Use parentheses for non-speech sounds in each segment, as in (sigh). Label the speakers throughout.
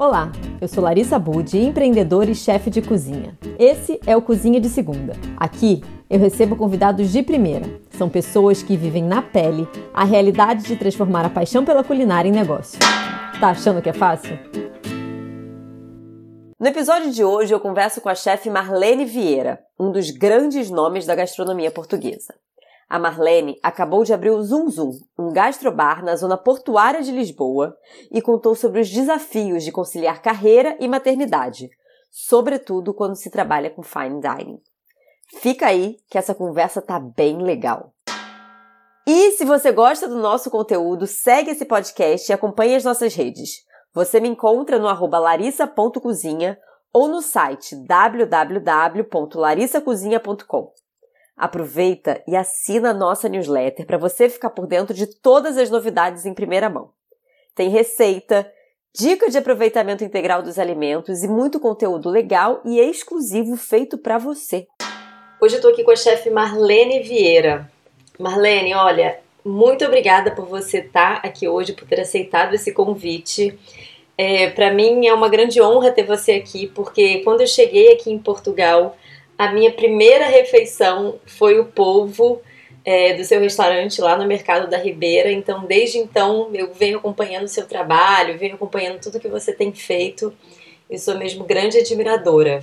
Speaker 1: Olá, eu sou Larissa Budi, empreendedora e chefe de cozinha. Esse é o Cozinha de Segunda. Aqui eu recebo convidados de primeira. São pessoas que vivem na pele a realidade de transformar a paixão pela culinária em negócio. Tá achando que é fácil? No episódio de hoje eu converso com a chefe Marlene Vieira, um dos grandes nomes da gastronomia portuguesa. A Marlene acabou de abrir o Zum Zum, um gastrobar na zona portuária de Lisboa, e contou sobre os desafios de conciliar carreira e maternidade, sobretudo quando se trabalha com fine dining. Fica aí que essa conversa tá bem legal. E se você gosta do nosso conteúdo, segue esse podcast e acompanhe as nossas redes. Você me encontra no arroba larissa.cozinha ou no site www.larissacozinha.com. Aproveita e assina a nossa newsletter para você ficar por dentro de todas as novidades em primeira mão. Tem receita, dica de aproveitamento integral dos alimentos e muito conteúdo legal e exclusivo feito para você. Hoje eu estou aqui com a chefe Marlene Vieira. Marlene, olha, muito obrigada por você estar tá aqui hoje, por ter aceitado esse convite. É, para mim é uma grande honra ter você aqui, porque quando eu cheguei aqui em Portugal, a minha primeira refeição foi o polvo é, do seu restaurante lá no Mercado da Ribeira. Então, desde então, eu venho acompanhando o seu trabalho, venho acompanhando tudo que você tem feito. Eu sou mesmo grande admiradora.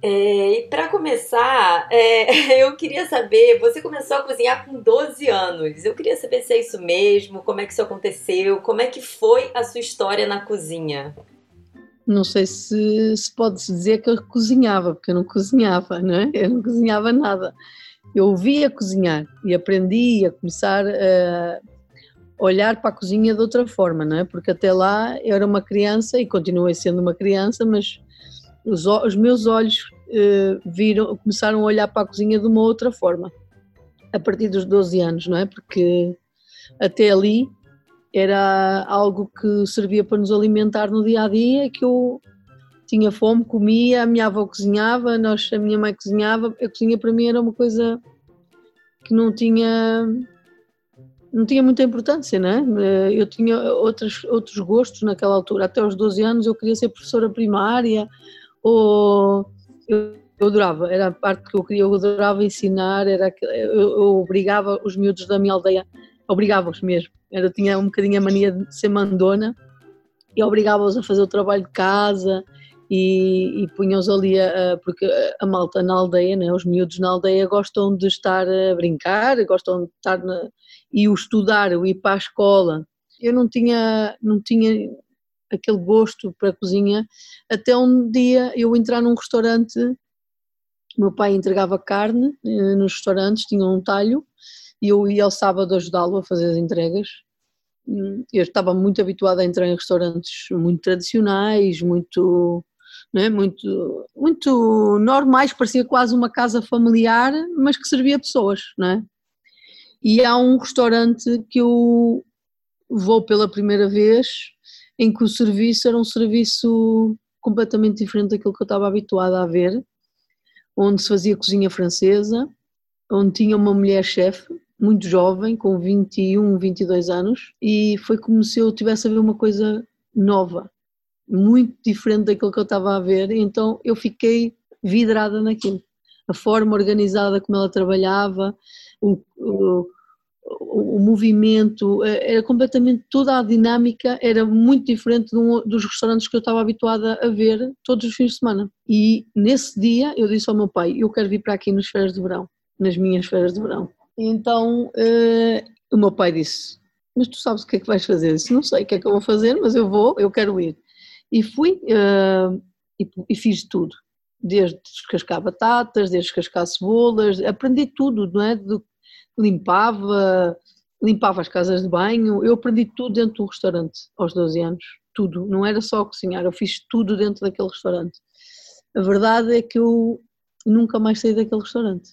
Speaker 1: É, e para começar, é, (laughs) eu queria saber, você começou a cozinhar com 12 anos. Eu queria saber se é isso mesmo, como é que isso aconteceu, como é que foi a sua história na cozinha
Speaker 2: não sei se, se pode dizer que eu cozinhava, porque eu não cozinhava, não é? Eu não cozinhava nada. Eu ouvia cozinhar e aprendi a começar a olhar para a cozinha de outra forma, não é? Porque até lá eu era uma criança e continuei sendo uma criança, mas os, os meus olhos uh, viram, começaram a olhar para a cozinha de uma outra forma, a partir dos 12 anos, não é? Porque até ali era algo que servia para nos alimentar no dia a dia, que eu tinha fome, comia, a minha avó cozinhava, nós, a minha mãe cozinhava, a cozinha para mim era uma coisa que não tinha não tinha muita importância, não é? Eu tinha outros, outros gostos naquela altura, até aos 12 anos eu queria ser professora primária, ou eu, eu adorava, era a parte que eu queria, eu adorava ensinar, era, eu, eu obrigava os miúdos da minha aldeia obrigava-os mesmo. Eu tinha um bocadinho a mania de ser mandona e obrigava-os a fazer o trabalho de casa e, e punha-os ali, a, porque a malta na aldeia, né, os miúdos na aldeia gostam de estar a brincar, gostam de estar na, e o estudar, o ir para a escola. Eu não tinha, não tinha aquele gosto para a cozinha até um dia eu entrar num restaurante, meu pai entregava carne eh, nos restaurantes, tinha um talho e eu ia ao sábado ajudá-lo a fazer as entregas. Hum, eu estava muito habituada a entrar em restaurantes muito tradicionais, muito, né, muito, muito normais, parecia quase uma casa familiar, mas que servia pessoas, né? E há um restaurante que eu vou pela primeira vez, em que o serviço era um serviço completamente diferente daquilo que eu estava habituada a ver, onde se fazia cozinha francesa, onde tinha uma mulher chefe, muito jovem, com 21, 22 anos, e foi como se eu tivesse a ver uma coisa nova, muito diferente daquilo que eu estava a ver, então eu fiquei vidrada naquilo. A forma organizada como ela trabalhava, o, o, o, movimento, eh, era completamente, toda a dinâmica era muito diferente um, dos restaurantes que eu estava habituada a ver todos os fins de semana. E nesse dia eu disse ao meu pai, eu quero vir para aqui nas férias de verão, nas minhas férias de verão então uh, o meu pai disse: Mas tu sabes o que é que vais fazer? Eu disse: Não sei o que é que eu vou fazer, mas eu vou, eu quero ir. E fui uh, e, e, fiz tudo, desde descascar batatas, desde descascar cebolas, aprendi tudo, não é? De, limpava, limpava as casas de banho, eu aprendi tudo dentro do restaurante aos 12 anos, tudo, não era só cozinhar, eu fiz tudo dentro daquele restaurante. A verdade é que eu nunca mais saí daquele restaurante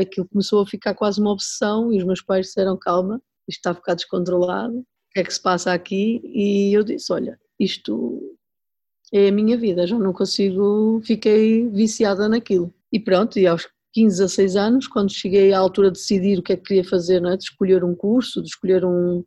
Speaker 2: aquilo começou a ficar quase uma obsessão e os meus pais disseram calma, isto está a ficar descontrolado, o que é que se passa aqui? E eu disse, olha, isto é a minha vida, já não consigo, fiquei viciada naquilo. E pronto, e aos 15 a 6 anos, quando cheguei à altura de decidir o que é que queria fazer, não é? de escolher um curso, de escolher um...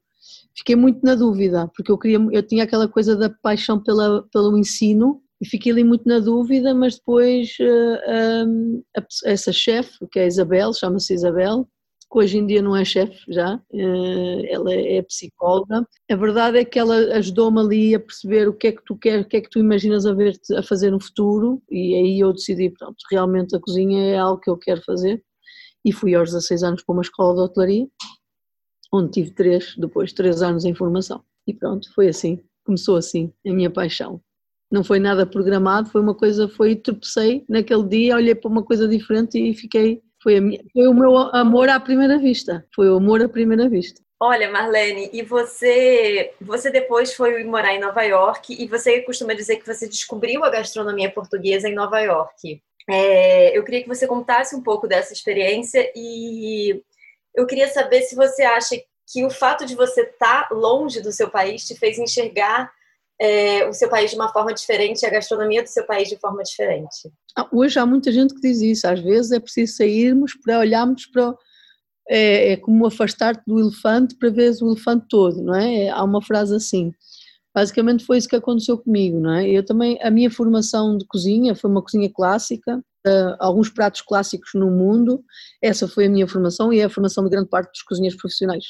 Speaker 2: fiquei muito na dúvida, porque eu queria, eu tinha aquela coisa da paixão pela, pelo ensino e fiquei ali muito na dúvida, mas depois uh, essa chefe, que é a Isabel, chama-se Isabel, que hoje em dia não é chefe já, uh, ela é psicóloga. A verdade é que ela ajudou-me ali a perceber o que é que tu queres, o que é que tu imaginas a, ver, a fazer no futuro, e aí eu decidi, pronto, realmente a cozinha é algo que eu quero fazer, e fui aos 16 anos para uma escola de hotelaria, onde tive três, depois três anos em formação. E pronto, foi assim, começou assim a minha paixão não foi nada programado, foi uma coisa, foi, tropecei naquele dia, olhei para uma coisa diferente e fiquei, foi, minha, foi o meu amor à primeira vista, foi o amor à primeira vista.
Speaker 1: Olha, Marlene, e você, você depois foi morar em Nova York e você costuma dizer que você descobriu a gastronomia portuguesa em Nova York. É, eu queria que você contasse um pouco dessa experiência e eu queria saber se você acha que o fato de você estar longe do seu país te fez enxergar é, o seu país de uma forma diferente, a gastronomia do seu país de forma diferente?
Speaker 2: Ah, hoje há muita gente que diz isso, às vezes é preciso sairmos para olharmos para. É, é como afastar-te do elefante para ver o elefante todo, não é? Há uma frase assim. Basicamente foi isso que aconteceu comigo, não é? Eu também, a minha formação de cozinha foi uma cozinha clássica, uh, alguns pratos clássicos no mundo, essa foi a minha formação e é a formação de grande parte dos cozinheiros profissionais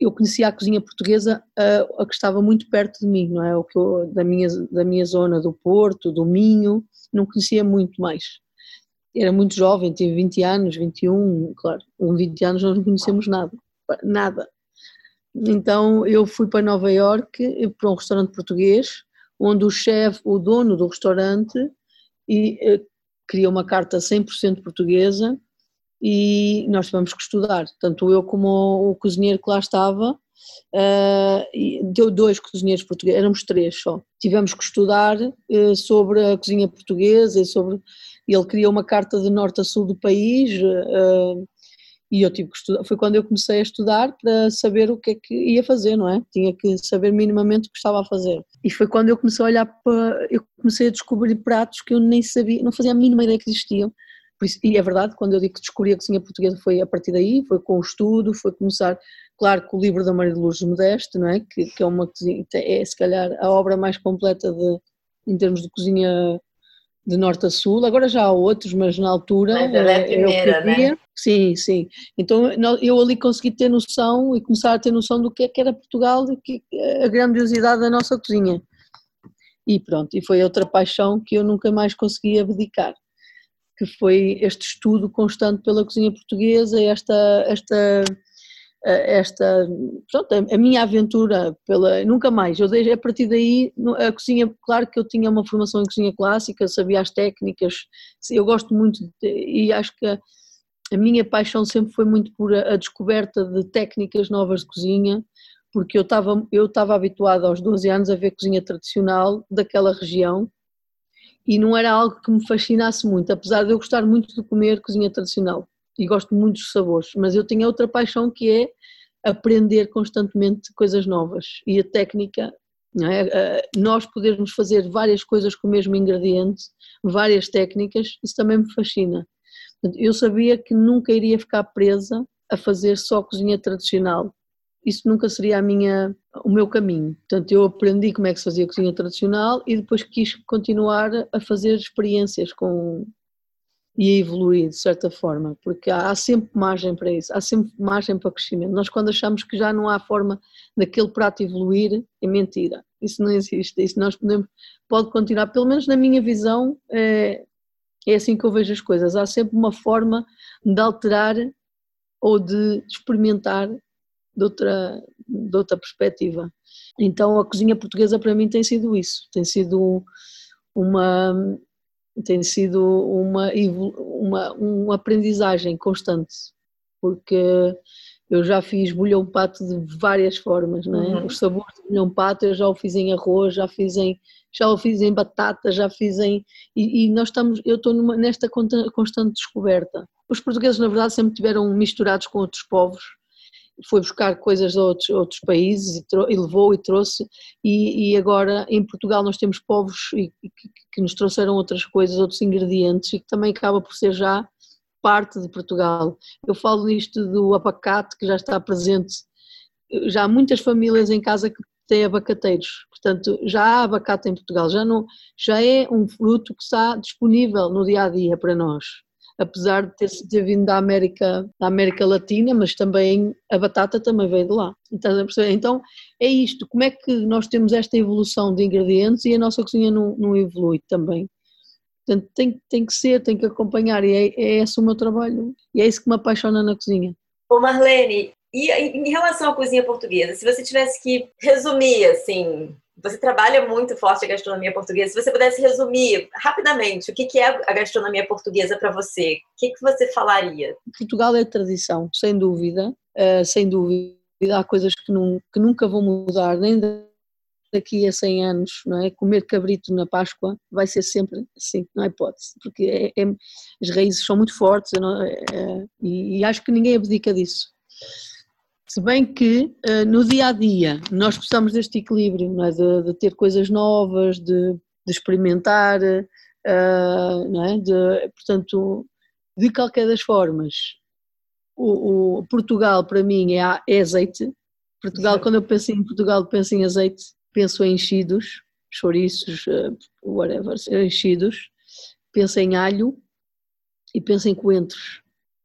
Speaker 2: eu conhecia a cozinha portuguesa a, a que estava muito perto de mim, não é? O que eu, da, minha, da minha zona do Porto, do Minho, não conhecia muito mais. Era muito jovem, tinha 20 anos, 21, claro, com 20 anos nós não conhecemos nada, nada. Então eu fui para Nova York para um restaurante português, onde o chefe, o dono do restaurante, e, eh, queria uma carta 100% portuguesa e nós tivemos que estudar, tanto eu como o cozinheiro que lá estava, uh, deu dois cozinheiros portugueses, éramos três só, tivemos que estudar uh, sobre a cozinha portuguesa e sobre, ele queria uma carta de norte a sul do país, uh, e eu tive que estudar, foi quando eu comecei a estudar para saber o que é que ia fazer, não é? Tinha que saber minimamente o que estava a fazer. E foi quando eu comecei a olhar para, eu comecei a descobrir pratos que eu nem sabia, não fazia a mínima ideia que existiam, isso, e é verdade, quando eu digo que descobri a cozinha portuguesa foi a partir daí, foi com o estudo, foi começar, claro, com o livro da Maria de Lourdes Modeste, não é? Que, que é uma cozinha, é se calhar a obra mais completa de, em termos de cozinha de norte a sul, agora já há outros, mas na altura
Speaker 1: mas é a primeira, né?
Speaker 2: Sim, sim. Então eu ali consegui ter noção e começar a ter noção do que é que era Portugal e que, a grandiosidade da nossa cozinha. E pronto, e foi outra paixão que eu nunca mais consegui abdicar que foi este estudo constante pela cozinha portuguesa, esta, esta, esta pronto, a minha aventura pela, nunca mais, eu desde a partir daí, a cozinha, claro que eu tinha uma formação em cozinha clássica, sabia as técnicas, eu gosto muito de, e acho que a, a minha paixão sempre foi muito por a, a descoberta de técnicas novas de cozinha, porque eu estava eu estava habituada aos 12 anos a ver cozinha tradicional daquela região e não era algo que me fascinasse muito, apesar de eu gostar muito de comer cozinha tradicional e gosto muito dos sabores, mas eu tinha outra paixão que é aprender constantemente coisas novas e a técnica, é? nós podermos fazer várias coisas com o mesmo ingrediente, várias técnicas, isso também me fascina. Eu sabia que nunca iria ficar presa a fazer só cozinha tradicional, isso nunca seria a minha, o meu caminho. Portanto, eu aprendi como é que se fazia cozinha tradicional e depois quis continuar a fazer experiências com e a evoluir de certa forma, porque há, há, sempre margem para isso, há sempre margem para crescimento. Nós quando achamos que já não há forma daquele prato evoluir, é mentira. Isso não existe. Isso nós podemos, pode continuar, pelo menos na minha visão, é, é assim que eu vejo as coisas. Há sempre uma forma de alterar ou de experimentar de outra, de outra perspectiva. Então a cozinha portuguesa para mim tem sido isso, tem sido uma tem sido uma, uma, uma aprendizagem constante, porque eu já fiz bolhão pato de várias formas, não é? Uhum. Os sabores de bolhão pato eu já o fiz em arroz, já fiz em já o fiz em batata, já fiz em e, e nós estamos, eu estou numa, nesta constante descoberta. Os portugueses na verdade sempre tiveram misturados com outros povos foi buscar coisas de outros, outros países e, e levou e trouxe, e, e, agora em Portugal nós temos povos que, que, nos trouxeram outras coisas, outros ingredientes, e que também acaba por ser já parte de Portugal. Eu falo nisto do abacate que já está presente. Já há muitas famílias em casa que têm abacateiros, portanto já há abacate em Portugal, já, não, já é um fruto que está disponível no dia a dia para nós apesar de ter, ter vindo da América, da América Latina, mas também a batata também veio de lá. Então, é isto, como é que nós temos esta evolução de ingredientes e a nossa cozinha não, não evolui também? Portanto, tem, tem que ser, tem que acompanhar, e é, é esse o meu trabalho, e é isso que me apaixona na cozinha.
Speaker 1: Ô Marlene, e em relação à cozinha portuguesa, se você tivesse que resumir, assim, você trabalha muito forte a gastronomia portuguesa. Se você pudesse resumir rapidamente o que é a gastronomia portuguesa para você, o que, você falaria?
Speaker 2: Portugal é tradição, sem dúvida, uh, sem dúvida. Há coisas que, nunca vão mudar, nem daqui a 100 anos, não é? Comer cabrito na Páscoa vai ser sempre assim, não há hipótese, porque é, é, as raízes são muito fortes é, é, e acho que ninguém abdica disso. Se bem que uh, no dia a dia nós precisamos deste equilíbrio, é? de, de, ter coisas novas, de, de experimentar, uh, não é? de, portanto, de qualquer das formas, o, o Portugal para mim é, é azeite. Portugal, Sim. quando eu penso em Portugal, penso em azeite, penso em enchidos, chouriços, uh, whatever, enchidos, penso em alho e penso em coentros.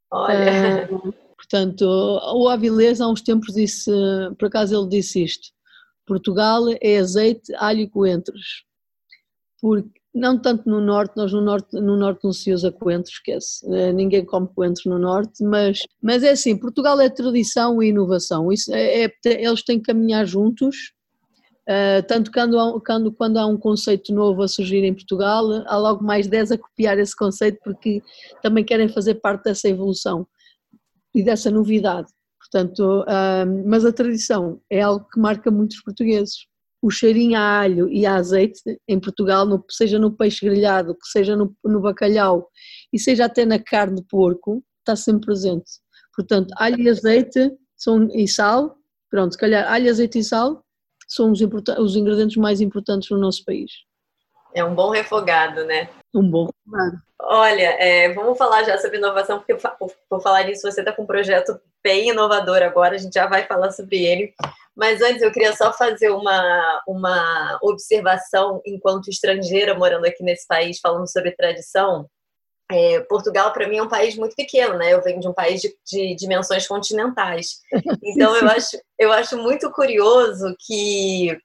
Speaker 1: Olha. (laughs)
Speaker 2: Portanto, o Avilés há uns tempos disse, por acaso ele disse isto, Portugal é azeite, alho e coentros. Porque, não tanto no norte, nós no norte, no norte não se usa coentros, esquece, eh, ninguém come coentros no norte, mas, mas é assim, Portugal é tradição e inovação, Isso é, é eles têm que caminhar juntos, Uh, tanto quando, quando, quando há um conceito novo a surgir em Portugal, há logo mais 10 a copiar esse conceito porque também querem fazer parte dessa evolução e dessa novidade. Portanto, mas a tradição é algo que marca muitos portugueses. O cheirinho a alho e a azeite em Portugal, no, seja no peixe grelhado, que seja no, no bacalhau e seja até na carne de porco, está sempre presente. Portanto, alho e azeite são, e sal, pronto, se calhar alho, azeite e sal são os, os ingredientes mais importantes no nosso país.
Speaker 1: É um bom refogado, né?
Speaker 2: Um bom refogado.
Speaker 1: Olha, é, vamos falar já sobre inovação, porque por, falar nisso, você está com um projeto bem inovador agora, a gente já vai falar sobre ele. Mas antes eu queria só fazer uma, uma observação enquanto estrangeira morando aqui nesse país, falando sobre tradição. É, Portugal, para mim, é um país muito pequeno, né? Eu venho de um país de, de dimensões continentais. (laughs) Então, eu acho, eu acho muito curioso que,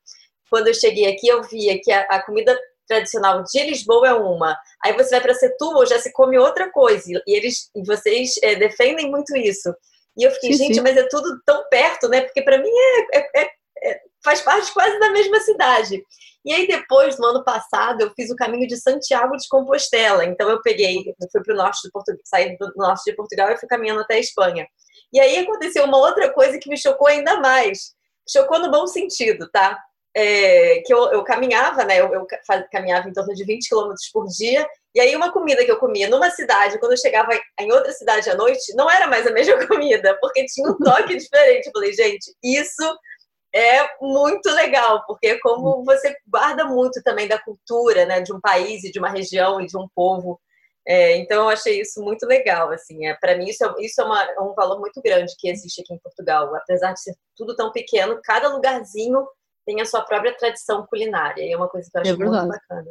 Speaker 1: quando eu cheguei aqui, eu via que a, a comida tradicional de Lisboa é uma, aí você vai para Setúbal, já se come outra coisa, e eles e vocês é, defendem muito isso. E eu fiquei, sim, gente, sim. mas é tudo tão perto, né? Porque para mim é, é, é, é, faz parte quase da mesma cidade. E aí depois, no ano passado, eu fiz o caminho de Santiago de Compostela. Então eu peguei, eu fui para o norte de Portugal, saí do norte de Portugal e fui caminhando até a Espanha. E aí aconteceu uma outra coisa que me chocou ainda mais. Chocou no bom sentido, tá? É, que eu, eu, caminhava, né? Eu, eu, caminhava em torno de 20 quilômetros por dia. E aí, uma comida que eu comia numa cidade, quando eu chegava em outra cidade à noite, não era mais a mesma (laughs) comida, porque tinha um toque diferente. Eu falei, gente, isso é muito legal, porque é como você guarda muito também da cultura, né? De um país e de uma região e de um povo. É, então, eu achei isso muito legal. Assim, é, para mim, isso, é, isso é, uma, é um valor muito grande que existe aqui em Portugal. Apesar de ser tudo tão pequeno, cada lugarzinho tem a sua própria tradição culinária. E é uma coisa que eu acho é muito bacana.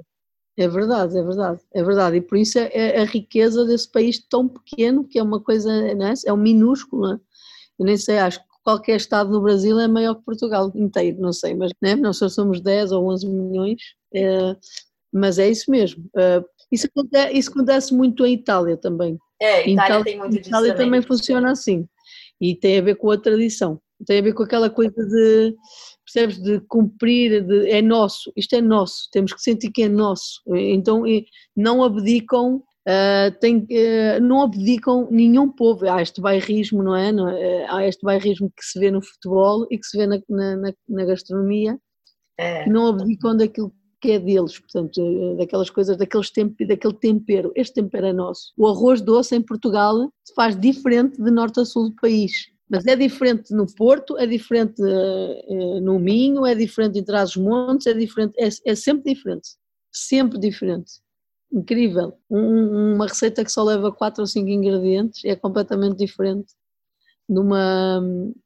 Speaker 2: É verdade, é verdade, é verdade. E por isso é, é, a riqueza desse país tão pequeno, que é uma coisa, é? é um minúsculo. É? Eu nem sei, acho que qualquer estado no Brasil é maior que Portugal inteiro, não sei, mas né? nós só somos 10 ou 11 milhões, é, mas é isso mesmo. É, isso, acontece, isso acontece muito em Itália também.
Speaker 1: É, Itália, Itália tem muito disso
Speaker 2: Itália também, também funciona assim, e tem a ver com a tradição, tem a ver com aquela coisa de percebes? De cumprir, de, é nosso, isto é nosso, temos que sentir que é nosso. Então não abdicam, uh, tem, uh, não abdicam nenhum povo. Há este bairrismo, não é? Não é? Há este bairrismo que se vê no futebol e que se vê na, na, na gastronomia, é. não abdicam daquilo que é deles, portanto, daquelas coisas, daqueles temp daquele tempero. Este tempero é nosso. O arroz doce em Portugal se faz diferente de norte a sul do país. Mas é diferente no Porto, é diferente uh, no Minho, é diferente em Trás-os-Montes, é diferente, é, é, sempre diferente, sempre diferente. Incrível. Um, uma receita que só leva 4 ou 5 ingredientes é completamente diferente numa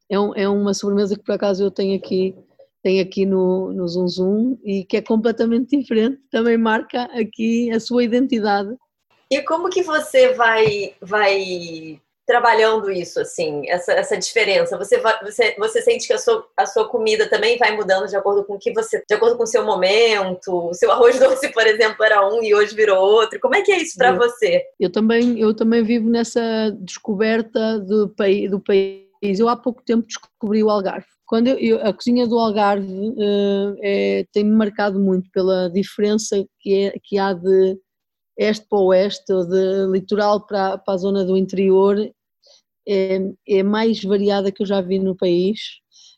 Speaker 2: é, um, é uma sobremesa que por acaso eu tenho aqui tem aqui no, no Zoom Zoom e que é completamente diferente, também marca aqui a sua identidade.
Speaker 1: E como que você vai, vai trabalhando isso, assim, essa, essa diferença? Você, você, você sente que a sua, a sua comida também vai mudando de acordo com o que você, de acordo com o seu momento? O seu arroz (laughs) doce, por exemplo, era um e hoje virou outro. Como é que é isso para você?
Speaker 2: Eu também, eu também vivo nessa descoberta do, do país. Eu há pouco tempo descobri o Algarve quando eu, eu, a cozinha do Algarve uh, é, tem-me marcado muito pela diferença que, é, que há de este para oeste, ou de litoral para, para a zona do interior, é, é mais variada que eu já vi no país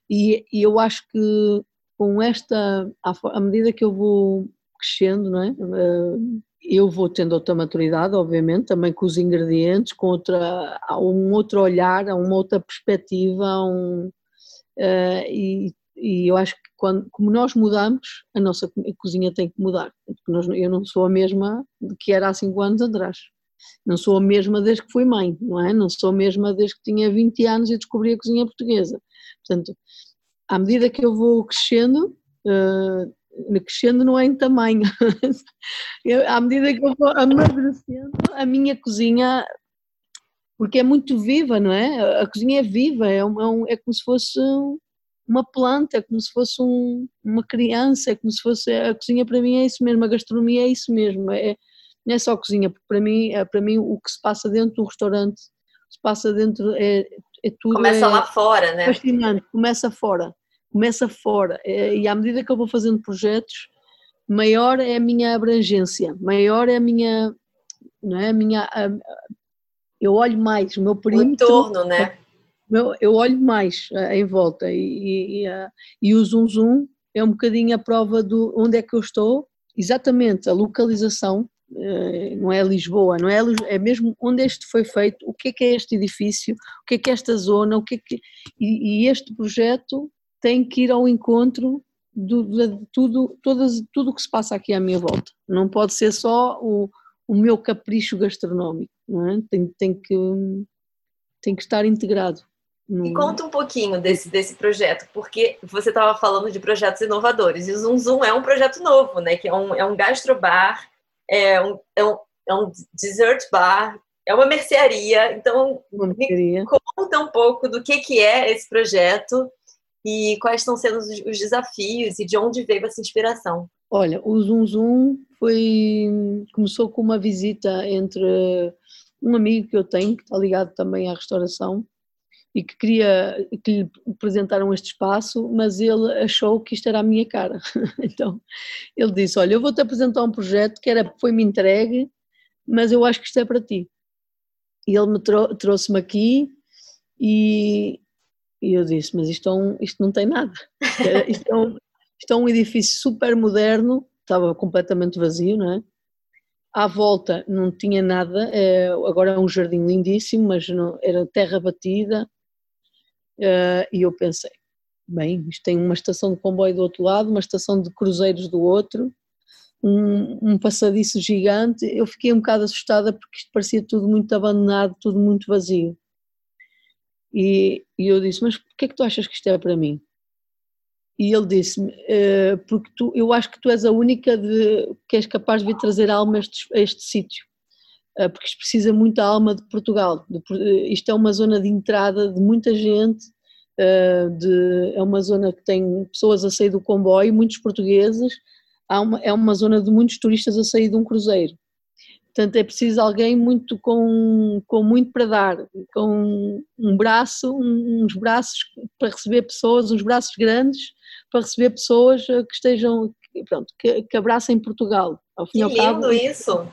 Speaker 2: e, e eu acho que com esta, à medida que eu vou crescendo, não é? Uh, eu vou tendo outra maturidade, obviamente, também com os ingredientes, com outra, um outro olhar, uma outra perspectiva, um, Uh, e, e, eu acho que quando, como nós mudamos, a nossa cozinha tem que mudar. Porque nós, eu não sou a mesma que era há 5 anos atrás. Não sou a mesma desde que fui mãe, não é? Não sou a mesma desde que tinha 20 anos e descobri a cozinha portuguesa. Portanto, à medida que eu vou crescendo, uh, crescendo não é em tamanho, (laughs) eu, à medida que eu vou amadurecendo, a minha cozinha porque é muito viva, não é? A cozinha é viva, é, é, é como se fosse uma planta, é como se fosse um, uma criança, é como se fosse a cozinha para mim é isso mesmo, a gastronomia é isso mesmo, é, não é só cozinha, porque para mim, é, para mim o que se passa dentro de um restaurante, se passa dentro é, é tudo.
Speaker 1: Começa
Speaker 2: é,
Speaker 1: lá fora, né?
Speaker 2: Fascinante, começa fora, começa fora, é, e à medida que eu vou fazendo projetos, maior é a minha abrangência, maior é a minha, não é a minha a, eu olho mais o meu perímetro.
Speaker 1: O entorno, né?
Speaker 2: Eu, eu olho mais uh, em volta e, e, uh, e o zoom zoom é um bocadinho a prova do onde é que eu estou, exatamente a localização, não é Lisboa, não é, é mesmo onde este foi feito, o que é que é este edifício, o que é que é esta zona, o que é que, e, e este projeto tem que ir ao encontro do, de tudo, todas, tudo o que se passa aqui à minha volta. Não pode ser só o, o meu capricho gastronómico não é? tem, tem, que, tem que estar integrado.
Speaker 1: No... E conta um pouquinho desse, desse projeto, porque você estava falando de projetos inovadores, e o Zoom Zoom é um projeto novo, né? Que é um, é um gastrobar, é um, é, um, é um dessert bar, é uma mercearia. Então,
Speaker 2: mercearia.
Speaker 1: me conta um pouco do que, que é esse projeto e quais estão sendo os, os desafios e de onde veio essa inspiração.
Speaker 2: Olha, o Zoom Zoom foi, começou com uma visita entre um amigo que eu tenho, que está ligado também à restauração, e que queria que lhe apresentaram este espaço, mas ele achou que isto era a minha cara. (laughs) então ele disse: Olha, eu vou-te apresentar um projeto que era, foi-me entregue, mas eu acho que isto é para ti. E ele me trou trouxe-me aqui e, e, eu disse: Mas isto, é um, isto não tem nada. (laughs) Isto é, um, isto é um edifício super moderno, estava completamente vazio, não é? à volta não tinha nada, é, agora é um jardim lindíssimo, mas não, era terra batida, uh, e eu pensei, bem, isto tem uma estação de comboio do outro lado, uma estação de cruzeiros do outro, um, um passadiço gigante, eu fiquei um bocado assustada porque isto parecia tudo muito abandonado, tudo muito vazio. E, e eu disse, mas porquê é que tu achas que isto é para mim? e ele disse-me, uh, porque tu, eu acho que tu és a única de, que és capaz de vir trazer alma a este, a este sítio, porque isto precisa muita alma de Portugal, de, uh, isto é uma zona de entrada de muita gente, de, é uma zona que tem pessoas a sair do comboio, muitos portugueses, uma, é uma zona de muitos turistas a sair de um cruzeiro, portanto é preciso alguém muito com, com muito para dar, com um braço, uns braços para receber pessoas, uns braços grandes, para receber pessoas eh, que estejam, pronto, que, que abracem Portugal.
Speaker 1: Ao fim que lindo cabo, isso!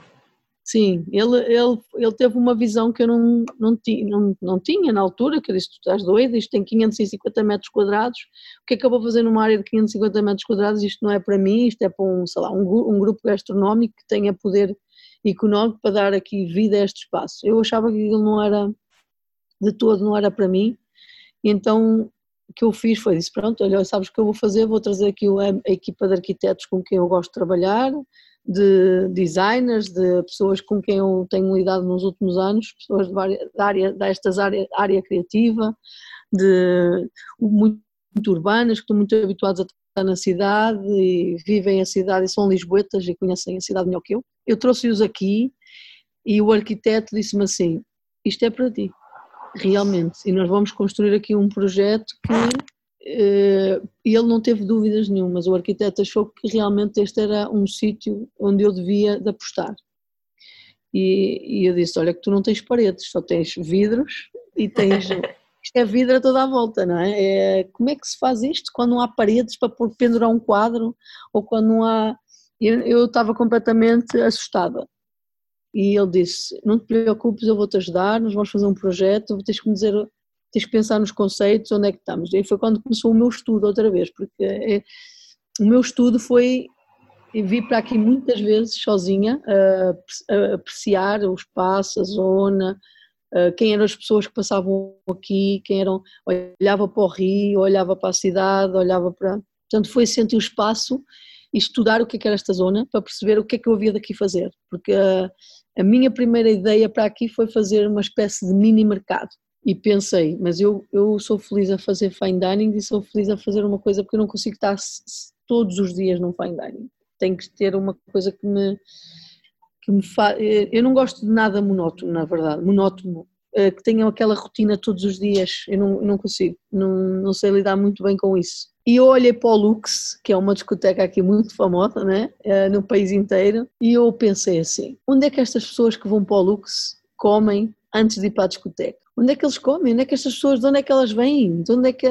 Speaker 2: Sim, ele, ele, ele teve uma visão que eu não, não, ti, não, não tinha na altura, que eu disse, tu estás doido, isto tem 550 metros quadrados, o que é que eu vou fazer numa área de 550 metros quadrados, isto não é para mim, isto é para um, sei lá, um, um grupo gastronómico que tenha poder económico para dar aqui vida a este espaço. Eu achava que aquilo não era, de todo, não era para mim, então que eu fiz foi disse, pronto, olha, sabes o que eu vou fazer? Vou trazer aqui a, a, equipa de arquitetos com quem eu gosto de trabalhar, de designers, de pessoas com quem eu tenho lidado nos últimos anos, pessoas de da área, destas área, área criativa, de muito, muito urbanas, que estão muito habituados a estar na cidade e vivem a cidade e são lisboetas e conhecem a cidade melhor que eu. Eu trouxe-os aqui e o arquiteto disse-me assim, isto é para ti, realmente, e nós vamos construir aqui um projeto que eh, ele não teve dúvidas nenhumas, o arquiteto achou que realmente este era um sítio onde eu devia de apostar. E, e, eu disse, olha que tu não tens paredes, só tens vidros e tens... (laughs) isto é vidro a toda a volta, não é? é? Como é que se faz isto quando não há paredes para pendurar um quadro ou quando não há... Eu, eu estava completamente assustada. E ele disse, não te preocupes, eu vou-te ajudar, nós vamos fazer um projeto, tens que me dizer tens que pensar nos conceitos, onde é que estamos. E foi quando começou o meu estudo outra vez, porque é, o meu estudo foi, vi para aqui muitas vezes sozinha, a, apreciar o espaço, a zona, quem eram as pessoas que passavam aqui, quem eram, olhava para o rio, olhava para a cidade, olhava para... Portanto, foi sentir o espaço e estudar o que, é era esta zona para perceber o que é que eu havia daqui fazer, porque a minha primeira ideia para aqui foi fazer uma espécie de mini mercado e pensei, mas eu, eu sou feliz a fazer fine dining e sou feliz a fazer uma coisa porque eu não consigo estar todos os dias num fine dining. Tenho que ter uma coisa que me, que me faz. Eu não gosto de nada monótono, na verdade, monótono, eh, que tenha aquela rotina todos os dias, eu não, não consigo, não, não sei lidar muito bem com isso. E eu olhei para o Lux, que é uma discoteca aqui muito famosa, né, eh, no país inteiro, e eu pensei assim: onde é que estas pessoas que vão para o Lux comem antes de ir para a discoteca? Onde é que eles comem? Onde é que estas pessoas, de onde é que elas vêm? De onde é que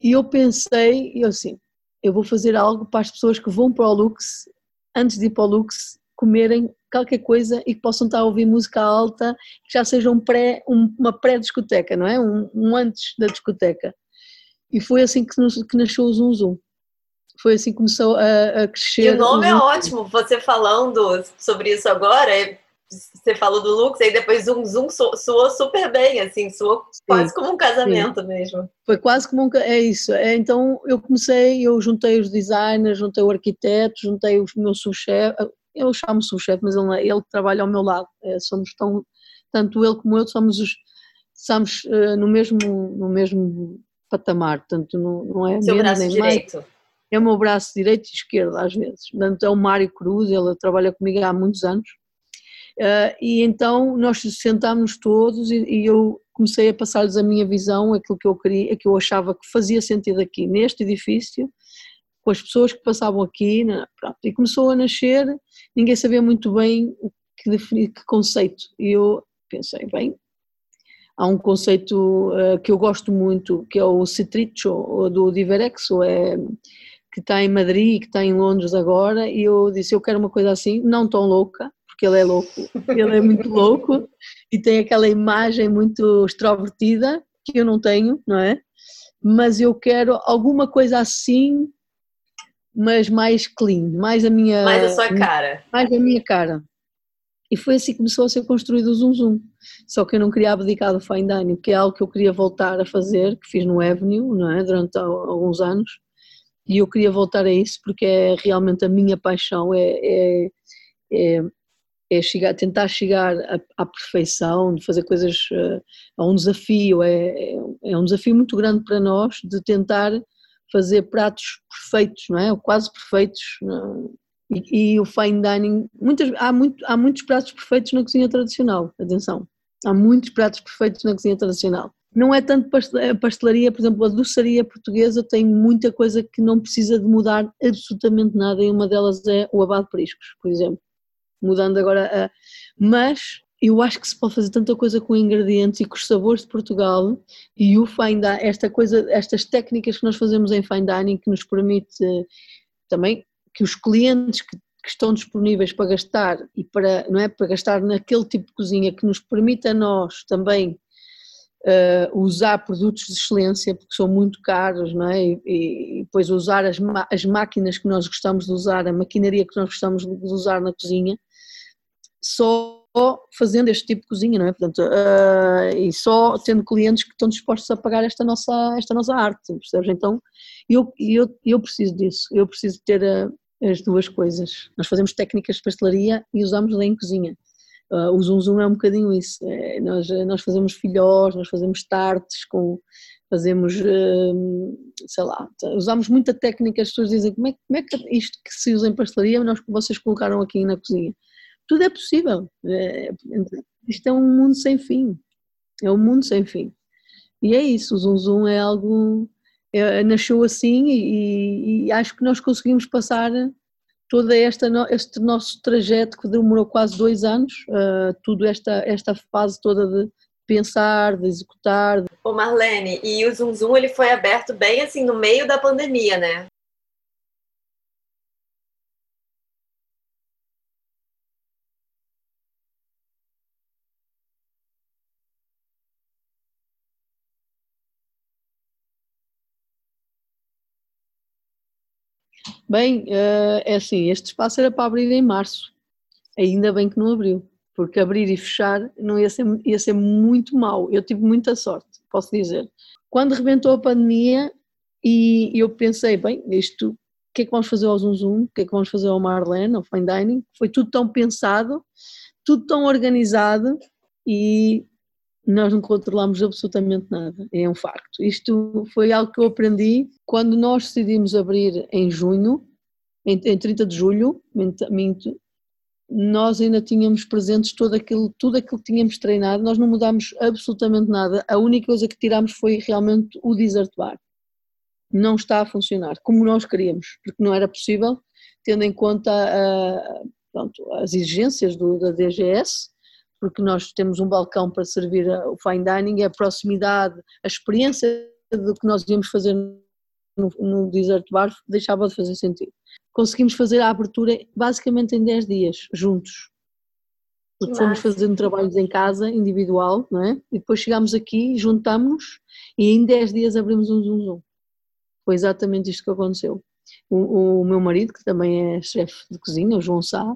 Speaker 2: E eu pensei, eu assim, eu vou fazer algo para as pessoas que vão para o Lux, antes de ir para o Lux, comerem qualquer coisa e que possam estar a ouvir música alta, que já seja um pré, um, uma pré-discoteca, não é? Um, um, antes da discoteca. E foi assim que, nos, que nasceu o Zum Zum. Foi assim que começou a, a crescer.
Speaker 1: E o nome é ótimo, você falando sobre isso agora, é você falou do Lux, aí depois Zoom Zoom soou super bem, assim, soou sim, quase como um casamento sim. mesmo.
Speaker 2: Foi quase como um, é isso, é, então eu comecei, eu juntei os designers, juntei o arquiteto, juntei o meu subchefe, eu chamo subchefe, mas ele, é, ele trabalha ao meu lado, é, somos tão, tanto ele como eu somos os, estamos uh, no mesmo, no mesmo patamar, portanto não, não é
Speaker 1: Seu menos nem direito.
Speaker 2: mais. É o meu braço direito e esquerdo às vezes, portanto é o Mário Cruz, ele trabalha comigo há muitos anos, Uh, e então nós sentámos todos e, e eu comecei a passar-lhes a minha visão, aquilo que eu queria, que eu achava que fazia sentido aqui neste edifício, com as pessoas que passavam aqui, né, pronto, e começou a nascer, ninguém sabia muito bem que definir, que conceito, e eu pensei, bem, há um conceito uh, que eu gosto muito, que é o Citricho, do Diverexo, é, que está em Madrid, que está em Londres agora, e eu disse, eu quero uma coisa assim, não tão louca, porque ele é louco, ele é muito louco e tem aquela imagem muito extrovertida que eu não tenho, não é? Mas eu quero alguma coisa assim, mas mais clean, mais a minha.
Speaker 1: Mais a sua cara.
Speaker 2: Mais a minha cara. E foi assim que começou a ser construído o Zoom Zoom. Só que eu não queria abdicar do fine dining, que é algo que eu queria voltar a fazer, que fiz no Avenue, não é? Durante alguns anos. E eu queria voltar a isso porque é realmente a minha paixão, é, é, é é chegar, tentar chegar à, à perfeição, de fazer coisas a um desafio, é, é, é, um desafio muito grande para nós de tentar fazer pratos perfeitos, não é? Ou quase perfeitos. É? E, e, o fine dining, muitas, há, muito, há muitos pratos perfeitos na cozinha tradicional, atenção, há muitos pratos perfeitos na cozinha tradicional. Não é tanto pastelaria, por exemplo, a doçaria portuguesa tem muita coisa que não precisa de mudar absolutamente nada e uma delas é o abado de periscos, por exemplo mudando agora a. Mas eu acho que se pode fazer tanta coisa com ingredientes e com os sabores de Portugal e o fine dining, esta coisa, estas técnicas que nós fazemos em fine dining que nos permite também que os clientes que, que estão disponíveis para gastar e para, não é, para gastar naquele tipo de cozinha que nos permite a nós também uh, usar produtos de excelência porque são muito caros, não é? E, e depois usar as, as máquinas que nós gostamos de usar, a maquinaria que nós gostamos de usar na cozinha, só fazendo este tipo de cozinha, não é? Portanto, uh, e só tendo clientes que estão dispostos a pagar esta nossa, esta nossa arte, percebes? Então, eu, eu, eu preciso disso, eu preciso ter, uh, as duas coisas. Nós fazemos técnicas de pastelaria e usamos lá em cozinha. Uh, o Zoom Zoom é um bocadinho isso. É, nós, nós fazemos filhós, nós fazemos tartes, com, fazemos, sei lá, usamos muita técnica. As pessoas dizem como é, como é que isto que se usa em pastelaria, nós, vocês colocaram aqui na cozinha. Tudo é possível. É, isto é um mundo sem fim. É um mundo sem fim. E é isso, o Zoom Zoom é algo é, nasceu assim e, e, acho que nós conseguimos passar esta este nosso trajeto que demorou quase dois anos, uh, tudo esta esta fase toda de pensar, de executar.
Speaker 1: Ô Marlene, e o Zoom Zoom ele foi aberto bem assim no meio da pandemia, né?
Speaker 2: Bem, uh, é assim, este espaço era para abrir em março, ainda bem que não abriu, porque abrir e fechar não ia ser, ia ser muito mal. Eu tive muita sorte, posso dizer. Quando rebentou a pandemia e eu pensei, bem, isto, o que é que vamos fazer ao Zoom Zoom, o que é que vamos fazer ao Marlene, ao Fine Dining, foi tudo tão pensado, tudo tão organizado e nós não controlamos absolutamente nada, é um facto. Isto foi algo que eu aprendi quando nós decidimos abrir em junho, em, em 30 de julho, minto, nós ainda tínhamos presentes todo aquilo, tudo aquilo que tínhamos treinado, nós não mudámos absolutamente nada, a única coisa que tirámos foi realmente o desert bar. Não está a funcionar como nós queríamos, porque não era possível, tendo em conta a, pronto, as exigências do, da DGS, porque nós temos um balcão para servir o fine dining, a proximidade, a experiência do que nós íamos fazer no, no desert bar deixava de fazer sentido. Conseguimos fazer a abertura basicamente em 10 dias, juntos. Porque fomos fazendo trabalhos em casa, individual, não é? E depois chegámos aqui, juntámos e em 10 dias abrimos um zoom zoom. Foi exatamente isto que aconteceu. O, o meu marido, que também é chefe de cozinha, o João Sá,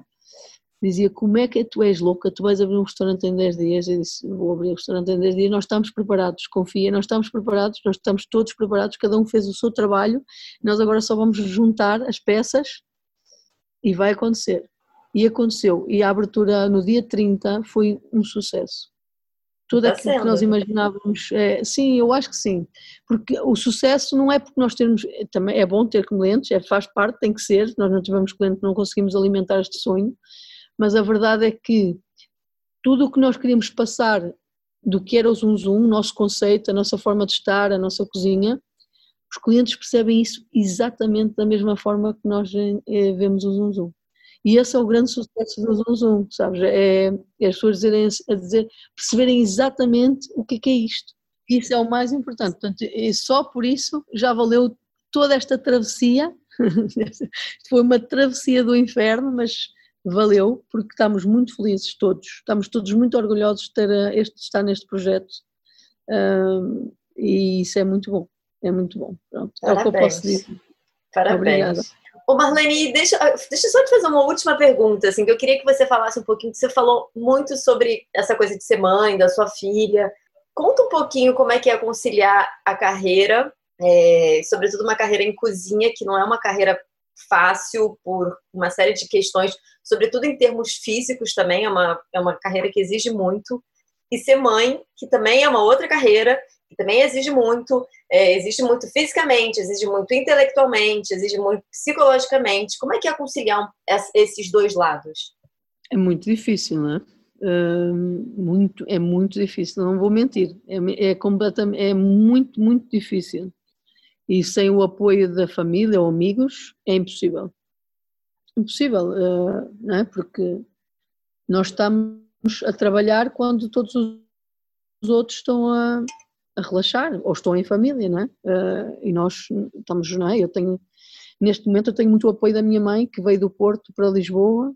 Speaker 2: dizia como é que tu és louca, tu vais abrir um restaurante em 10 dias, eu disse vou abrir um restaurante em 10 dias, nós estamos preparados, confia, nós estamos preparados, nós estamos todos preparados, cada um fez o seu trabalho, nós agora só vamos juntar as peças e vai acontecer. E aconteceu, e a abertura no dia 30 foi um sucesso. Tudo Está aquilo sendo. que nós imaginávamos, é, sim, eu acho que sim, porque o sucesso não é porque nós temos, também é bom ter clientes, é, faz parte, tem que ser, nós não tivemos cliente, não conseguimos alimentar este sonho, mas a verdade é que tudo o que nós queríamos passar do que era o Zoom Zoom, o nosso conceito, a nossa forma de estar, a nossa cozinha, os clientes percebem isso exatamente da mesma forma que nós é, vemos o Zoom Zoom. E esse é o grande sucesso do Zoom Zoom, sabes? É, é as pessoas dizerem, a dizer, perceberem exatamente o que é, que é isto. Isso é o mais importante. Portanto, só por isso já valeu toda esta travessia. (laughs) Foi uma travessia do inferno, mas valeu, porque estamos muito felizes todos, estamos todos muito orgulhosos de, ter eh, este, de estar neste projeto um, e isso é muito bom, é muito bom. Pronto, é o que eu posso dizer.
Speaker 1: Parabéns. Obrigada. Ô Marlene, deixa, deixa só te fazer uma última pergunta, assim, que eu queria que você falasse um pouquinho, que você falou muito sobre essa coisa de ser mãe, da sua filha. Conta um pouquinho como é que é conciliar a carreira, é, sobretudo uma carreira em cozinha, que não é uma carreira fácil por uma série de questões, sobretudo em termos físicos também, é uma, é uma carreira que exige muito. E ser mãe, que também é uma outra carreira, que também exige muito, é, exige muito fisicamente, exige muito intelectualmente, exige muito psicologicamente. Como é que é conciliar esses dois lados?
Speaker 2: É muito difícil, né? Uh, muito, é muito difícil, não vou mentir. É, é, completamente, é muito, muito difícil e sem o apoio da família ou amigos é impossível. Impossível, uh, não é? Porque nós estamos a trabalhar quando todos os outros estão a, a relaxar ou estão em família, não é? Uh, e nós estamos, não é? Eu tenho, neste momento, eu tenho muito apoio da minha mãe que veio do Porto para Lisboa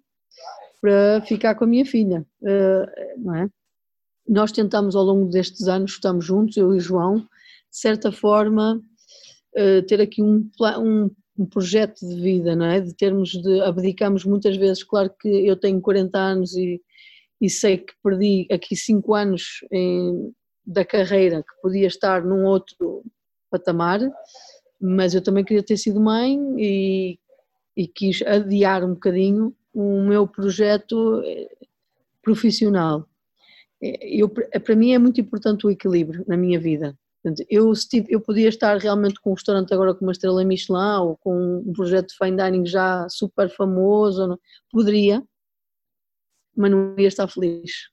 Speaker 2: para ficar com a minha filha, uh, não é? Nós tentamos ao longo destes anos, estamos juntos, eu e o João, de certa forma, uh, ter aqui um, um, um, projeto de vida, não é? De termos de abdicamos muitas vezes, claro que eu tenho 40 anos e, e sei que perdi aqui 5 anos em, da carreira que podia estar num outro patamar, mas eu também queria ter sido mãe e e quis adiar um bocadinho o meu projeto eh, profissional. Eh, eu, para mim é muito importante o equilíbrio na minha vida. Eu, eu podia estar realmente com um restaurante agora com uma estrela Michelin ou com um projeto de fine dining já super famoso, não, poderia, mas não ia estar feliz.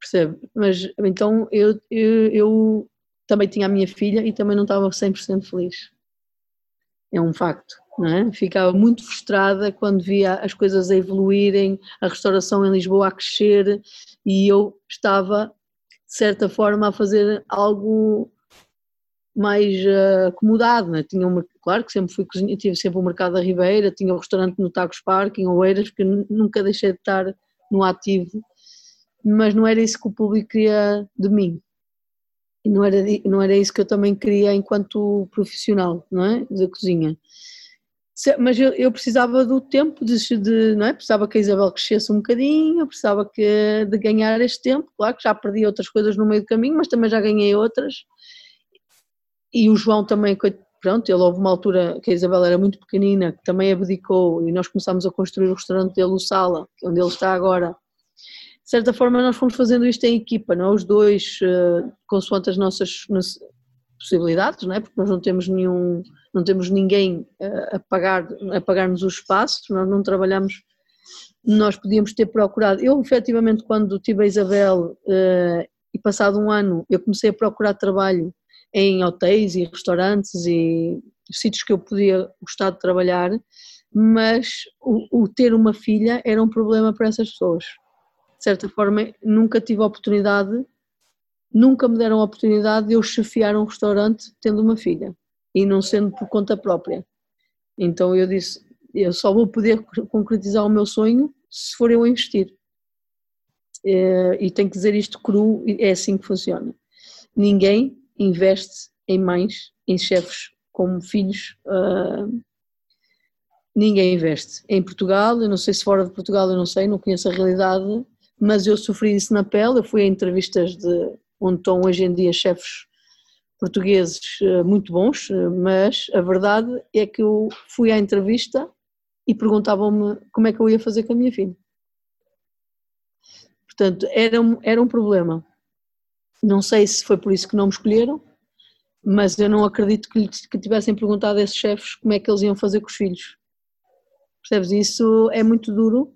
Speaker 2: Percebe? Mas então eu, eu, eu também tinha a minha filha e também não estava 100% feliz. É um facto. É? Ficava muito frustrada quando via as coisas a evoluírem, a restauração em Lisboa a crescer e eu estava, de certa forma, a fazer algo mais uh, acomodado. É? Tinha uma, claro que sempre fui cozinha, tive sempre o mercado da Ribeira, tinha o restaurante no Tacos Park, em Oeiras, porque nunca deixei de estar no ativo, mas não era isso que o público queria de mim. E não era, não era isso que eu também queria enquanto profissional, não é? Da cozinha mas eu, eu, precisava do tempo de, de, não é? Precisava que a Isabel crescesse um bocadinho, precisava que, de ganhar este tempo, claro que já perdi outras coisas no meio do caminho, mas também já ganhei outras. E o João também, pronto, ele houve uma altura que a Isabel era muito pequenina, que também abdicou e nós começámos a construir o restaurante dele, o Sala, onde ele está agora. De certa forma nós fomos fazendo isto em equipa, não é? Os dois, uh, consoante as nossas possibilidades, não é? Porque nós não temos nenhum não temos ninguém eh, a pagar a pagar-nos os espaços, nós não trabalhamos, nós podíamos ter procurado, eu efetivamente quando tive a Isabel uh, e passado um ano eu comecei a procurar trabalho em hotéis e restaurantes e sítios que eu podia gostar de trabalhar, mas o, o ter uma filha era um problema para essas pessoas. De certa forma, nunca tive a oportunidade, nunca me deram a oportunidade de eu chefiar um restaurante tendo uma filha e não sendo por conta própria. Então eu disse, eu só vou poder concretizar o meu sonho se for eu investir. É, e tenho que dizer isto cru, é assim que funciona. Ninguém investe em mães, em chefes como filhos, uh, ninguém investe. Em Portugal, eu não sei se fora de Portugal, eu não sei, não conheço a realidade, mas eu sofri isso na pele, eu fui a entrevistas de onde estão hoje em dia chefes portugueses eh, muito bons, eh, mas a verdade é que eu fui à entrevista e perguntavam-me como é que eu ia fazer com a minha filha. Portanto, era um, era um problema. Não sei se foi por isso que não me escolheram, mas eu não acredito que, que tivessem perguntado a esses chefes como é que eles iam fazer com os filhos. Percebes? Isso é muito duro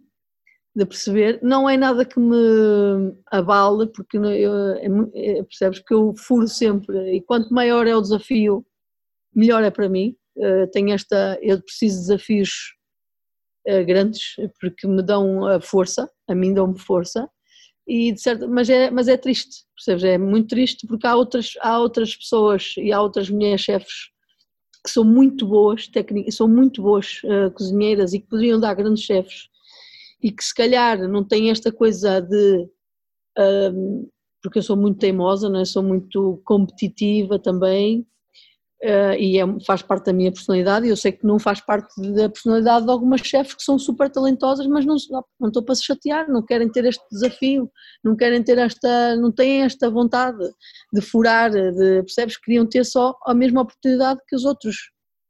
Speaker 2: de perceber. Não é nada que me abale, porque eu, é, é, percebes que eu furo sempre e quanto maior é o desafio, melhor é para mim. Uh, tenho esta, eu preciso de desafios uh, grandes porque me dão a força, a mim dão-me força. E de certo, mas é, mas é triste, percebes? É muito triste porque há outras, há outras pessoas e há outras mulheres chefes que são muito boas, técnicas, são muito boas uh, cozinheiras e que poderiam dar grandes chefes e que se calhar não tem esta coisa de. Um, porque eu sou muito teimosa, não é? sou muito competitiva também, uh, e é, faz parte da minha personalidade, e eu sei que não faz parte da personalidade de algumas chefes que são super talentosas, mas não, não estou para se chatear, não querem ter este desafio, não querem ter esta, não têm esta vontade de furar, de, percebes? Queriam ter só a mesma oportunidade que os outros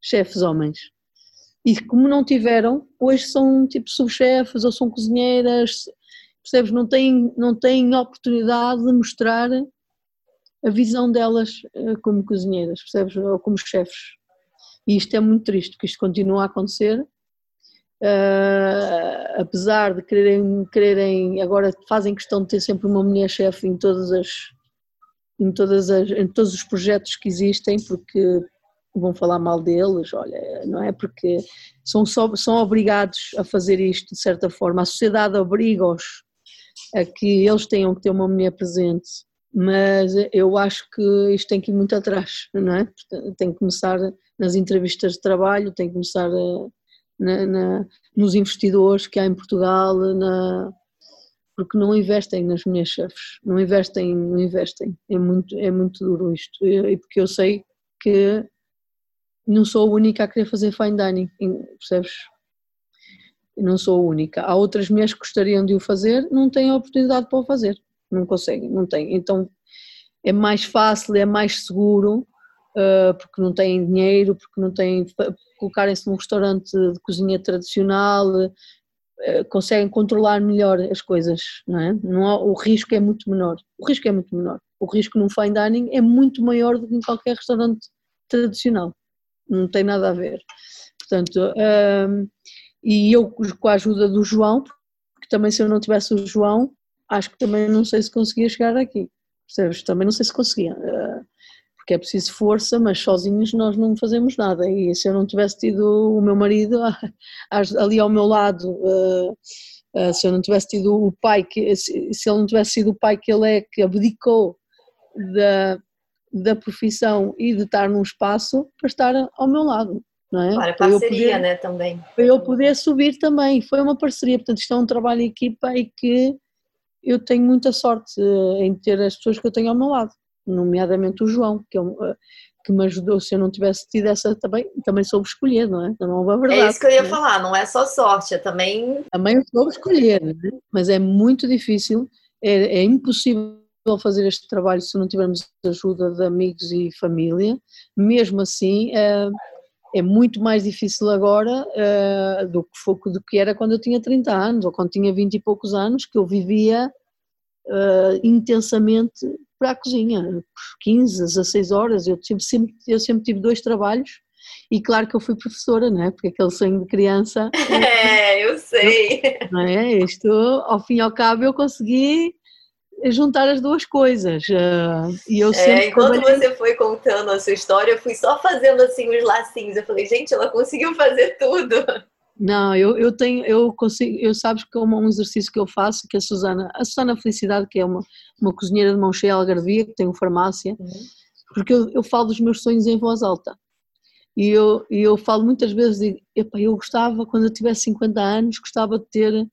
Speaker 2: chefes homens e como não tiveram, hoje são tipo subchefes ou são cozinheiras, percebes? Não têm, não têm oportunidade de mostrar a visão delas eh, como cozinheiras, percebes? Ou como chefes. E isto é muito triste, porque isto continua a acontecer. Uh, apesar de quererem, quererem, agora fazem questão de ter sempre uma mulher chefe em todas as em, todas as, em todos os projetos que existem, porque vão falar mal deles, olha, não é? Porque são, só, são obrigados a fazer isto de certa forma, a sociedade obriga-os a que eles tenham que ter uma mulher presente, mas eu acho que isto tem que ir muito atrás, não é? Tem que começar nas entrevistas de trabalho, tem que começar eh, na, na, nos investidores que há em Portugal, na, porque não investem nas minhas chefes, não investem, não investem, é muito, é muito duro isto, e porque eu sei que não sou a única a querer fazer fine dining, percebes? Não sou a única. Há outras mulheres que gostariam de o fazer, não têm a oportunidade para o fazer, não conseguem, não têm. Então é mais fácil, é mais seguro uh, porque não têm dinheiro, porque não têm. colocarem-se num restaurante de cozinha tradicional, uh, conseguem controlar melhor as coisas, não é? Não há, o risco é muito menor. O risco é muito menor. O risco num fine dining é muito maior do que em qualquer restaurante tradicional. Não tem nada a ver. Portanto, um, e eu com a ajuda do João, porque também se eu não tivesse o João, acho que também não sei se conseguia chegar aqui. Percebes? Também não sei se conseguia. Uh, porque é preciso força, mas sozinhos nós não fazemos nada. E se eu não tivesse tido o meu marido (laughs) ali ao meu lado, uh, uh, se eu não tivesse tido o pai, que, se, se ele não tivesse sido o pai que ele é, que abdicou da, da profissão e de estar num espaço para estar ao meu lado. Não é?
Speaker 3: Claro, parceria, poder, né, também.
Speaker 2: Para eu poder subir também, foi uma parceria, portanto isto é um trabalho em equipa e que eu tenho muita sorte eh, em ter as pessoas que eu tenho ao meu lado, nomeadamente o João, que, é um, que me ajudou, se eu não tivesse tido essa também, também soube escolher, não é? Não é verdade.
Speaker 3: É isso que eu ia né? falar, não é só sorte, é também...
Speaker 2: Também soube escolher, né? mas é muito difícil, é, é impossível fazer este trabalho se não tivermos ajuda de amigos e família, mesmo assim é, é muito mais difícil agora é, do, que foi, do que era quando eu tinha 30 anos ou quando tinha 20 e poucos anos, que eu vivia é, intensamente para a cozinha, 15, 16 horas, eu sempre, eu sempre tive dois trabalhos e claro que eu fui professora, não é? Porque aquele sonho de criança. (laughs)
Speaker 3: É, eu sei.
Speaker 2: Não é? Isto, ao fim e ao cabo, eu consegui juntar as duas coisas. Uh, e eu
Speaker 3: é, enquanto trabalhei... você foi contando a sua história, eu fui só fazendo assim os lacinhos. Eu falei, gente, ela conseguiu fazer tudo.
Speaker 2: Não, eu, eu tenho, eu consigo, eu sabes que é um exercício que eu faço, que a Susana, a Susana Felicidade, que é uma, uma cozinheira de mão cheia algarvia, que tem uma farmácia, uhum. porque eu, eu falo dos meus sonhos em voz alta. E eu, e eu falo muitas vezes, digo, eu gostava, quando eu tivesse 50 anos, gostava de ter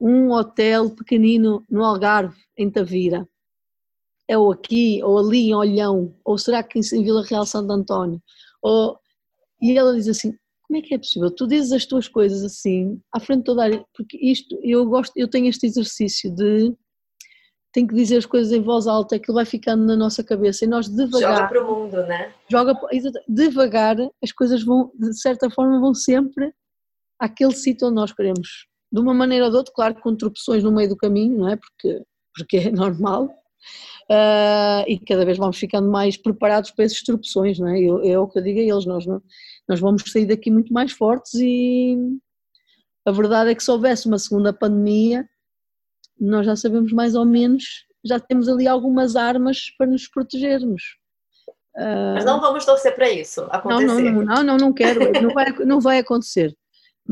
Speaker 2: um hotel pequenino no Algarve, em Tavira, é ou aqui, ou ali em Olhão, ou será que em Vila Real Santo António? Ou... E ela diz assim, como é que é possível? Tu dizes as tuas coisas assim, à frente de toda a área, porque isto, eu gosto, eu tenho este exercício de tem que dizer as coisas em voz alta, aquilo vai ficando na nossa cabeça e nós devagar.
Speaker 3: Joga para o mundo, né?
Speaker 2: Joga, devagar, as coisas vão, de certa forma, vão sempre àquele sítio onde nós queremos de uma maneira ou de outra, claro, com tropeções no meio do caminho, não é? Porque, porque é normal. Uh, e cada vez vamos ficando mais preparados para essas tropeções, não é? Eu, é o que eu digo a eles, nós, não, nós vamos sair daqui muito mais fortes e a verdade é que se houvesse uma segunda pandemia, nós já sabemos mais ou menos, já temos ali algumas armas para nos protegermos.
Speaker 3: Uh, Mas não vamos torcer para isso acontecer.
Speaker 2: Não, não, não, não, não quero, (laughs) não vai, não vai acontecer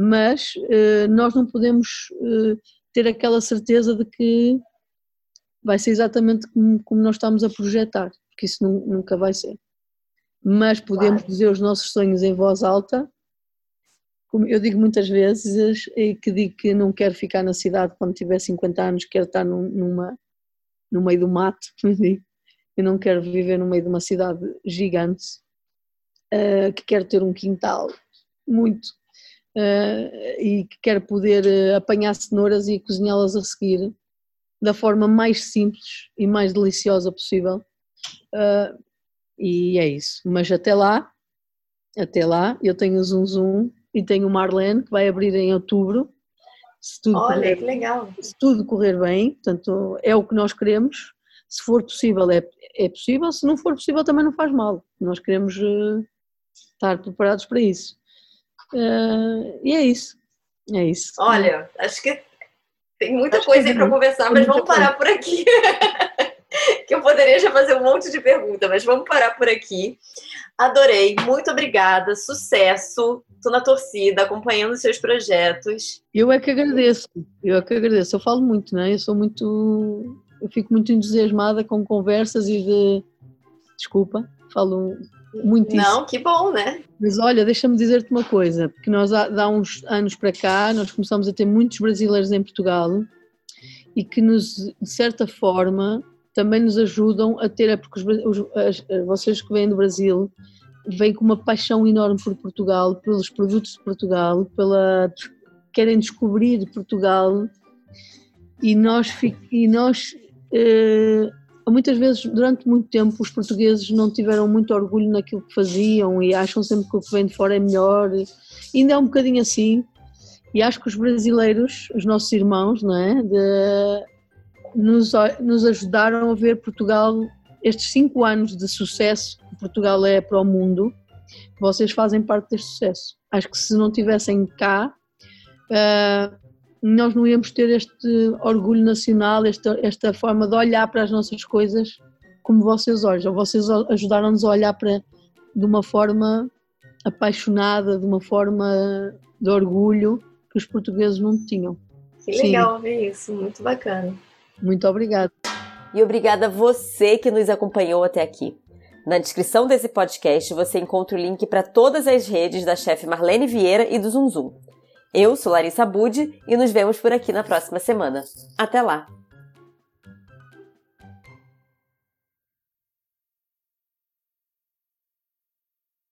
Speaker 2: mas uh, nós não podemos uh, ter aquela certeza de que vai ser exatamente como, como nós estamos a projetar, porque isso não, nunca vai ser. Mas podemos claro. dizer os nossos sonhos em voz alta, como eu digo muitas vezes, e que digo que não quero ficar na cidade quando tiver 50 anos, quero estar num, numa, no meio do mato, eu não quero viver no meio de uma cidade gigante, uh, que quero ter um quintal muito uh, e que quer poder uh, apanhar cenouras e cozinhá-las a seguir da forma mais simples e mais deliciosa possível. Uh, e é isso. Mas até lá, até lá, eu tenho o Zoom Zoom e tenho o Marlene que vai abrir em outubro.
Speaker 3: Se tudo Olha, correr, que legal.
Speaker 2: Se tudo correr bem, portanto, é o que nós queremos. Se for possível, é, é possível. Se não for possível, também não faz mal. Nós queremos uh, estar preparados para isso. Uh, e é isso. É isso.
Speaker 3: Olha, acho que tem muita acho coisa aí para conversar, mas vamos parar por aqui. (laughs) que eu poderia já fazer um monte de perguntas, mas vamos parar por aqui. Adorei, muito obrigada, sucesso. Estou na torcida, acompanhando os seus projetos.
Speaker 2: Eu é que agradeço, eu é que agradeço. Eu falo muito, né? Eu sou muito. Eu fico muito entusiasmada com conversas e de. Desculpa, falo Muitíssimo.
Speaker 3: Não, que bom, né?
Speaker 2: Mas olha, deixa-me dizer-te uma coisa, porque nós há, há uns anos para cá, nós começamos a ter muitos brasileiros em Portugal e que nos, de certa forma, também nos ajudam a ter, porque os, as, vocês que vêm do Brasil vêm com uma paixão enorme por Portugal, pelos produtos de Portugal, pela, querem descobrir Portugal e nós, e nós eh, muitas vezes, durante muito tempo, os portugueses não tiveram muito orgulho naquilo que faziam e acham sempre que o que vem de fora é melhor. E ainda é um bocadinho assim. E acho que os brasileiros, os nossos irmãos, não é? De, nos, nos ajudaram a ver Portugal, estes cinco anos de sucesso que Portugal é para o mundo, vocês fazem parte deste sucesso. Acho que se não tivessem cá, uh, nós não íamos ter este orgulho nacional, esta, esta forma de olhar para as nossas coisas como vocês olham. Vocês ajudaram-nos a olhar para de uma forma apaixonada, de uma forma de orgulho que os portugueses não tinham.
Speaker 1: Que legal Sim. ver isso, muito bacana.
Speaker 2: Muito obrigada.
Speaker 4: E obrigada a você que nos acompanhou até aqui. Na descrição desse podcast você encontra o link para todas as redes da chefe Marlene Vieira e do Zum Zum. Eu sou Larissa Budi e nos vemos por aqui na próxima semana. Até lá!